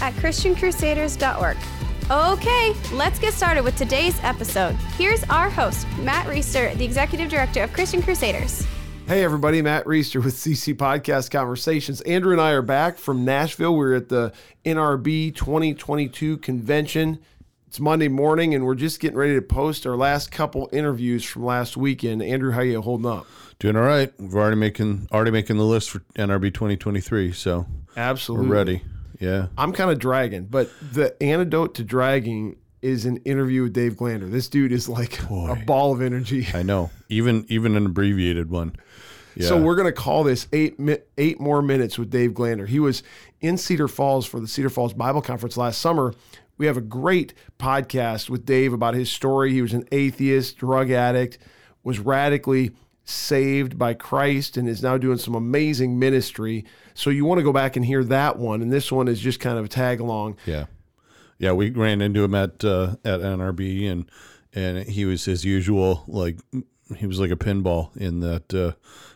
at ChristianCrusaders.org. Okay, let's get started with today's episode. Here's our host, Matt Reister, the Executive Director of Christian Crusaders. Hey, everybody, Matt Reister with CC Podcast Conversations. Andrew and I are back from Nashville. We're at the NRB 2022 convention. It's Monday morning, and we're just getting ready to post our last couple interviews from last weekend. Andrew, how you holding up? Doing all right. We're already making already making the list for NRB 2023, so Absolutely. we're ready. Yeah. I'm kind of dragging, but the antidote to dragging is an interview with Dave Glander. This dude is like a ball of energy. I know. Even even an abbreviated one. Yeah. So we're gonna call this eight eight more minutes with Dave Glander. He was in Cedar Falls for the Cedar Falls Bible Conference last summer. We have a great podcast with Dave about his story. He was an atheist, drug addict, was radically saved by Christ, and is now doing some amazing ministry. So you want to go back and hear that one, and this one is just kind of a tag along. Yeah. Yeah, we ran into him at uh, at NRB and and he was his usual like he was like a pinball in that uh,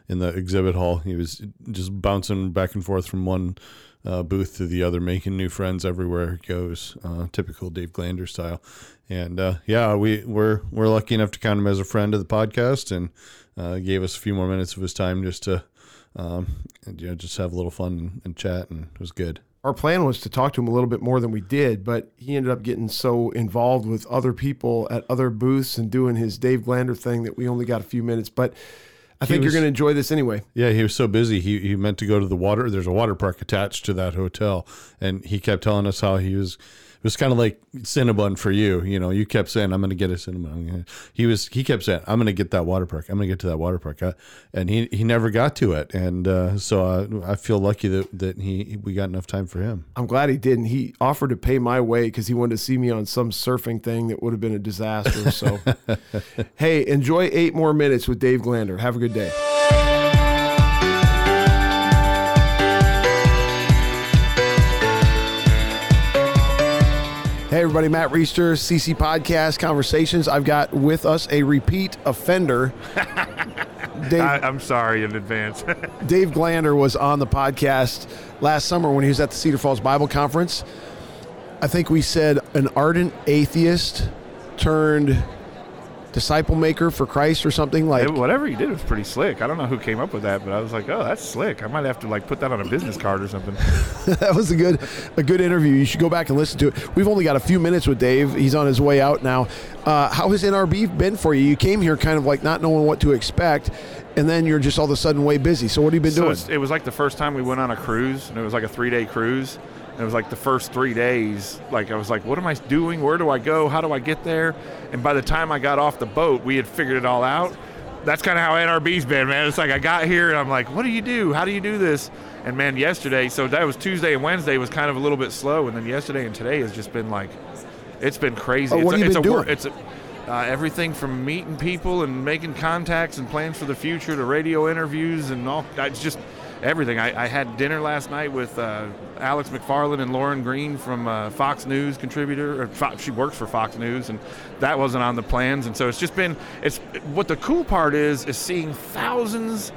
in the exhibit hall. He was just bouncing back and forth from one uh, booth to the other, making new friends everywhere he goes. Uh, typical Dave Glander style. And uh, yeah, we we're we're lucky enough to count him as a friend of the podcast, and uh, gave us a few more minutes of his time just to um, and, you know, just have a little fun and chat, and it was good. our plan was to talk to him a little bit more than we did, but he ended up getting so involved with other people at other booths and doing his Dave Glander thing that we only got a few minutes. But I think was- you're going to enjoy this anyway. Yeah, he was so busy. He he meant to go to the water. There's a water park attached to that hotel, and he kept telling us how he was. It was kind of like Cinnabon for you. You know, you kept saying, "I'm going to get a Cinnabon." He was. He kept saying, "I'm going to get that water park. I'm going to get to that water park," Uh, and he he never got to it. And uh, so uh, I feel lucky that that he we got enough time for him. I'm glad he didn't. He offered to pay my way because he wanted to see me on some surfing thing that would have been a disaster. So, hey, enjoy eight more minutes with Dave Glander. Have a good day. Hey, everybody, Matt Reister, CC Podcast Conversations. I've got with us a repeat offender. Dave, I, I'm sorry in advance. Dave Glander was on the podcast last summer when he was at the Cedar Falls Bible Conference. I think we said an ardent atheist turned disciple maker for Christ or something like. Whatever he did was pretty slick. I don't know who came up with that, but I was like, oh, that's slick. I might have to like put that on a business card or something. that was a good, a good interview. You should go back and listen to it. We've only got a few minutes with Dave. He's on his way out now. Uh, how has NRB been for you? You came here kind of like not knowing what to expect, and then you're just all of a sudden way busy. So what have you been so doing? it was like the first time we went on a cruise, and it was like a three day cruise. And it was like the first three days, like I was like, what am I doing? Where do I go? How do I get there? And by the time I got off the boat, we had figured it all out. That's kind of how NRB's been, man. It's like I got here and I'm like, what do you do? How do you do this? And man, yesterday, so that was Tuesday and Wednesday was kind of a little bit slow, and then yesterday and today has just been like, it's been crazy. Oh, what it's have you a, been it's a doing? It's a, uh, everything from meeting people and making contacts and plans for the future to radio interviews and all. It's just everything. I, I had dinner last night with uh, Alex McFarland and Lauren Green from uh, Fox News contributor. She works for Fox News, and that wasn't on the plans. And so it's just been. It's what the cool part is is seeing thousands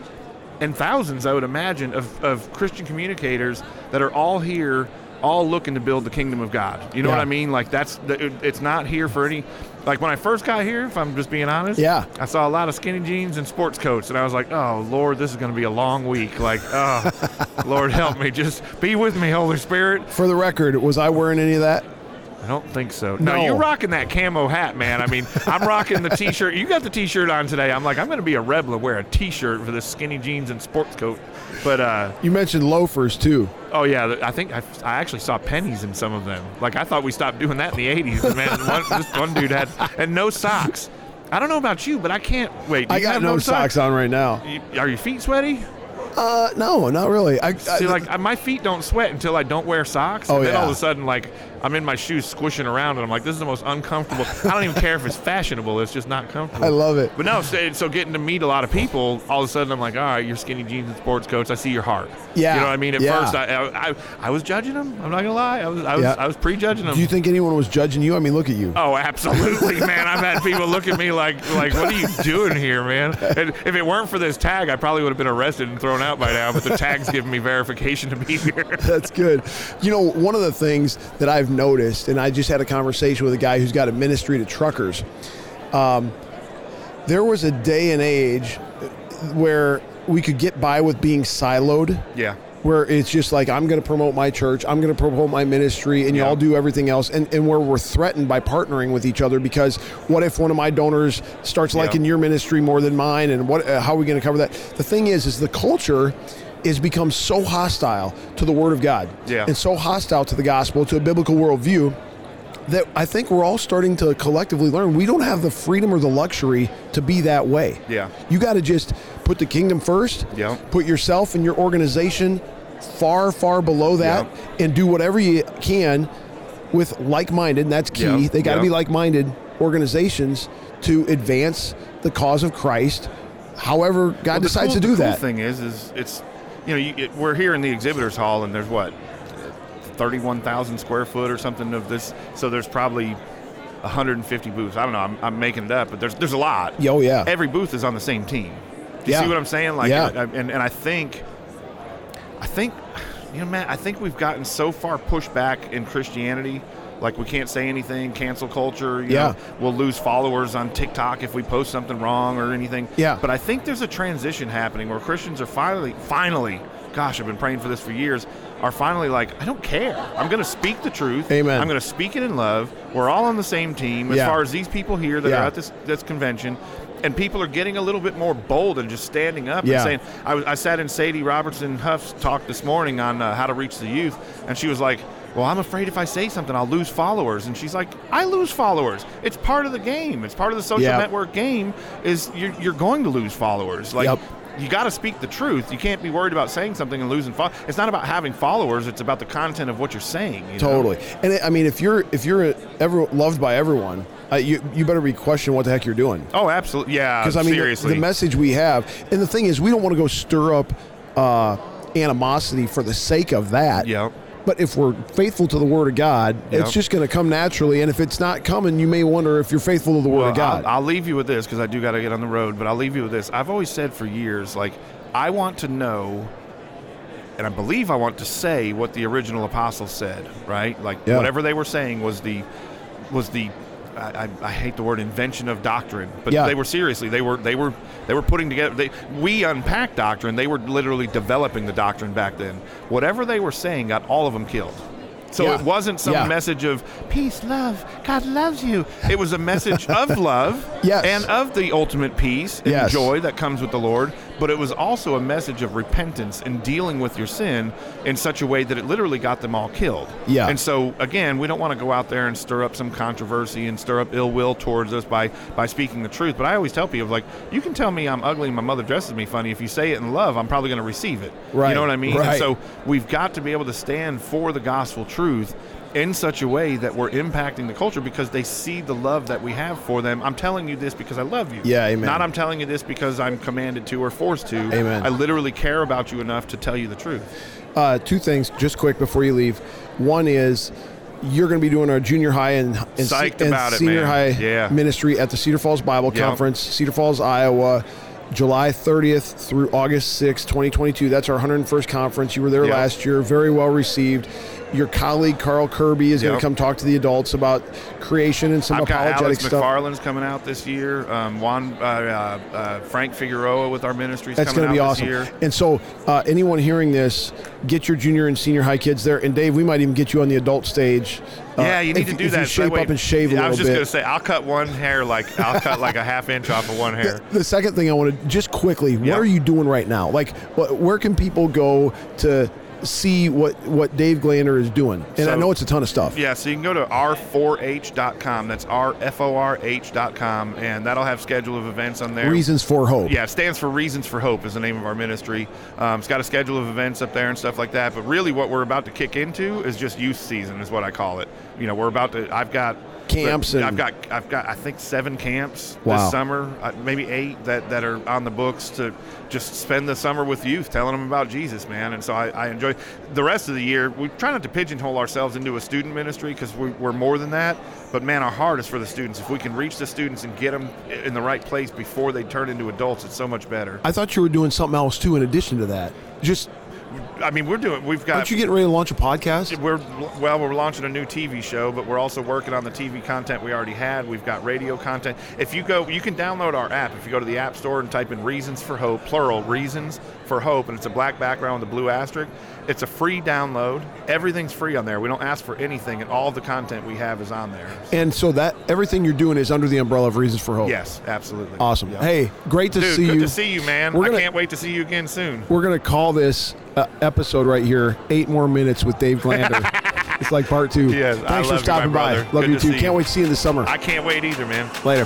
and thousands, I would imagine, of, of Christian communicators that are all here, all looking to build the kingdom of God. You know Yeah. what I mean? Like that's the- it's not here for any. Like when I first got here, if I'm just being honest, Yeah. I saw a lot of skinny jeans and sports coats, and I was like, "Oh Lord, this is going to be a long week." Like, oh Lord, help me, just be with me, Holy Spirit. For the record, was I wearing any of that? I don't think so. No, No. you're rocking that camo hat, man. I mean, I'm rocking the t-shirt. You got the t-shirt on today. I'm like, I'm going to be a rebel and wear a t-shirt for this skinny jeans and sports coat. But uh, You mentioned loafers too. oh yeah, I think I, I actually saw pennies in some of them. Like I thought we stopped doing that in the '80s. Man, one, this one dude had and no socks. I don't know about you, but I can't wait. I got have no socks on right now. You- Are your feet sweaty? Uh, no, not really. I, I See, like I- my feet don't sweat until I don't wear socks. Oh, and then all of a sudden, like I'm in my shoes squishing around, and I'm like, this is the most uncomfortable. I don't even care if it's fashionable; it's just not comfortable. I love it. But no, so, so getting to meet a lot of people, all of a sudden I'm like, all right, you're skinny jeans and sports coats. I see your heart. Yeah, You know what I mean? At yeah. first, I, I, I I was judging them. I'm not gonna lie. I was I was Yeah. I was prejudging them. do you think anyone was judging you? I mean, look at you. Oh, absolutely, man! I've had people look at me like, like, what are you doing here, man? And if it weren't for this tag, I probably would have been arrested and thrown out by now. But the tag's giving me verification to be here. That's good. You know, one of the things that I've noticed, and I just had a conversation with a guy who's got a ministry to truckers. Um, there was a day and age where we could get by with being siloed. Yeah. where it's just like I'm going to promote my church, I'm going to promote my ministry, and Yeah. y'all do everything else, and, and where we're threatened by partnering with each other because what if one of my donors starts Yeah. liking your ministry more than mine, and what? Uh, how are we going to cover that? The thing is, is the culture is become so hostile to the Word of God, Yeah. and so hostile to the gospel, to a biblical worldview. That I think we're all starting to collectively learn we don't have the freedom or the luxury to be that way. Yeah. You got to just put the kingdom first. Yeah. Put yourself and your organization far, far below that, Yeah. and do whatever you can with like-minded. And that's key. Yeah. They got to Yeah. be like-minded organizations to advance the cause of Christ. However, God Well, decides cool- to do the cool that. thing is, is it's you know you, it, we're here in the exhibitors hall, and there's what thirty-one thousand square foot or something of this. So there's probably 150 booths. I don't know. I'm, I'm making it up, but there's there's a lot. Oh, yeah. Every booth is on the same team. Do you Yeah. see what I'm saying? Like, Yeah. And and I think, I think, you know, Matt, I think we've gotten so far pushed back in Christianity. Like we can't say anything, cancel culture. You Yeah. know, we'll lose followers on TikTok if we post something wrong or anything. Yeah. But I think there's a transition happening where Christians are finally, finally, gosh, I've been praying for this for years, are finally like, I don't care. I'm going to speak the truth. Amen. I'm going to speak it in love. We're all on the same team as Yeah. far as these people here that Yeah. are at this this convention. And people are getting a little bit more bold and just standing up Yeah. and saying, I, I sat in Sadie Robertson Huff's talk this morning on uh, how to reach the youth, and she was like, well, I'm afraid if I say something, I'll lose followers. And she's like, I lose followers. It's part of the game. It's part of the social Yeah. network game. Is you're, you're going to lose followers. Like Yep. you got to speak the truth. You can't be worried about saying something and losing followers. It's not about having followers. It's about the content of what you're saying. you know? Totally. And it, I mean, if you're if you're ever loved by everyone, uh, you you better be questioning what the heck you're doing. Oh, absolutely. Yeah. Because I mean, the- seriously. The, message we have, and the thing is, we don't want to go stir up uh, animosity for the sake of that. Yep. But if we're faithful to the Word of God, Yep. it's just going to come naturally. And if it's not coming, you may wonder if you're faithful to the Word Well, of God. I'll, I'll leave you with this because I do got to get on the road. But I'll leave you with this. I've always said for years, like I want to know, and I believe I want to say what the original apostles said. Right? Like Yeah. whatever they were saying was the was the. I, I, hate the word invention of doctrine, but Yeah. they were seriously they were they were they were putting together. They, we unpacked doctrine. They were literally developing the doctrine back then. Whatever they were saying got all of them killed. So Yeah. it wasn't some Yeah. message of peace, love, God loves you. It was a message of love Yes. and of the ultimate peace and Yes. joy that comes with the Lord. But it was also a message of repentance and dealing with your sin in such a way that it literally got them all killed. Yeah. And so again, we don't want to go out there and stir up some controversy and stir up ill will towards us by by speaking the truth. But I always tell people like, you can tell me I'm ugly and my mother dresses me funny. If you say it in love, I'm probably going to receive it. Right. You know what I mean? And Right. so we've got to be able to stand for the gospel truth in such a way that we're impacting the culture because they see the love that we have for them. I'm telling you this because I love you. Yeah, amen. Not I'm telling you this because I'm commanded to or forced to. Amen. I literally care about you enough to tell you the truth. uh, two things, just quick before you leave. One is you're going to be doing our junior high and, and, Psyched and about it, senior man. high Yeah. ministry at the Cedar Falls Bible Yep. Conference, Cedar Falls, Iowa. July 30th through August 6th, 2022. That's our 101st conference. You were there Yep. last year. Very well received. Your colleague Carl Kerby is going to come talk to the adults about creation and some I've got apologetic Alex stuff. McFarland's coming out this year. Um, Juan uh, uh, uh, Frank Figueroa with our ministries That's going to be awesome. year. And so, uh, anyone hearing this, get your junior and senior high kids there. And Dave, we might even get you on the adult stage. Uh, Yeah, you need if- to do if that. You shape that up and shave a Yeah, little I was just gonna say I'll cut one hair like I'll cut like a half inch off of one hair. The second thing I want to just quickly, what are you doing right now? Like, wh- where can people go to see what what Dave Glander is doing? And I know it's a ton of stuff. Yeah, so you can go to r4h.com. That's r-f-o-r-h.com, and that'll have schedule of events on there. Reasons for hope. Yeah, it stands for Reasons for Hope is the name of our ministry. Um, it's got a schedule of events up there and stuff like that. But really, what we're about to kick into is just youth season, is what I call it. You know, we're about to. I've got Camps and- I've got I've got I think seven camps Wow. this summer, uh, maybe eight that that are on the books to just spend the summer with youth, telling them about Jesus, man. And so I, I enjoy the rest of the year. We try not to pigeonhole ourselves into a student ministry because we, we're more than that. But man, our heart is for the students. If we can reach the students and get them in the right place before they turn into adults, it's so much better. I thought you were doing something else too in addition to that. Just I mean, we're doing. We've got. aren't you getting ready to launch a podcast? We're well. We're launching a new TV show, but we're also working on the TV content we already had. We've got radio content. If you go, you can download our app. If you go to the App Store and type in "Reasons for Hope" plural "Reasons for Hope," and it's a black background with a blue asterisk. It's a free download. Everything's free on there. We don't ask for anything, and all the content we have is on there. And so that everything you're doing is under the umbrella of Reasons for Hope. Yes, absolutely. Awesome. Yeah. Hey, great to Dude, see good you. to see you, man. We're gonna- I can't wait to see you again soon. We're gonna call this uh, episode right here eight more minutes with Dave Glander. it's like part two. Yes, Thanks for love you, stopping by. Love Good you to too. Can't you. wait to see you in the summer. I can't wait either, man. Later.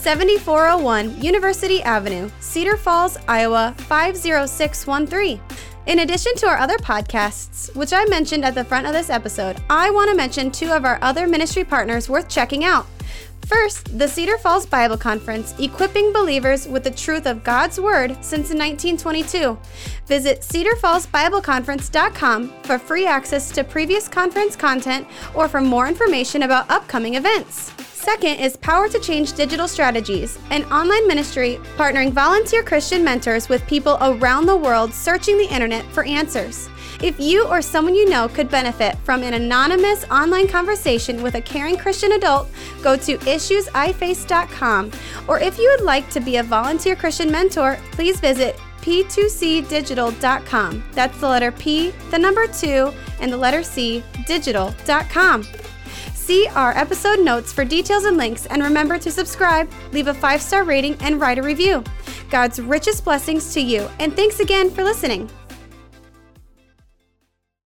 7401 University Avenue, Cedar Falls, Iowa 50613. In addition to our other podcasts, which I mentioned at the front of this episode, I want to mention two of our other ministry partners worth checking out. First, the Cedar Falls Bible Conference, equipping believers with the truth of God's Word since 1922. Visit cedarfallsbibleconference.com for free access to previous conference content or for more information about upcoming events. Second is Power to Change Digital Strategies, an online ministry partnering volunteer Christian mentors with people around the world searching the internet for answers. If you or someone you know could benefit from an anonymous online conversation with a caring Christian adult, go to issuesiface.com. Or if you would like to be a volunteer Christian mentor, please visit p2cdigital.com. That's the letter P, the number 2, and the letter C, digital.com. See our episode notes for details and links, and remember to subscribe, leave a five star rating, and write a review. God's richest blessings to you, and thanks again for listening.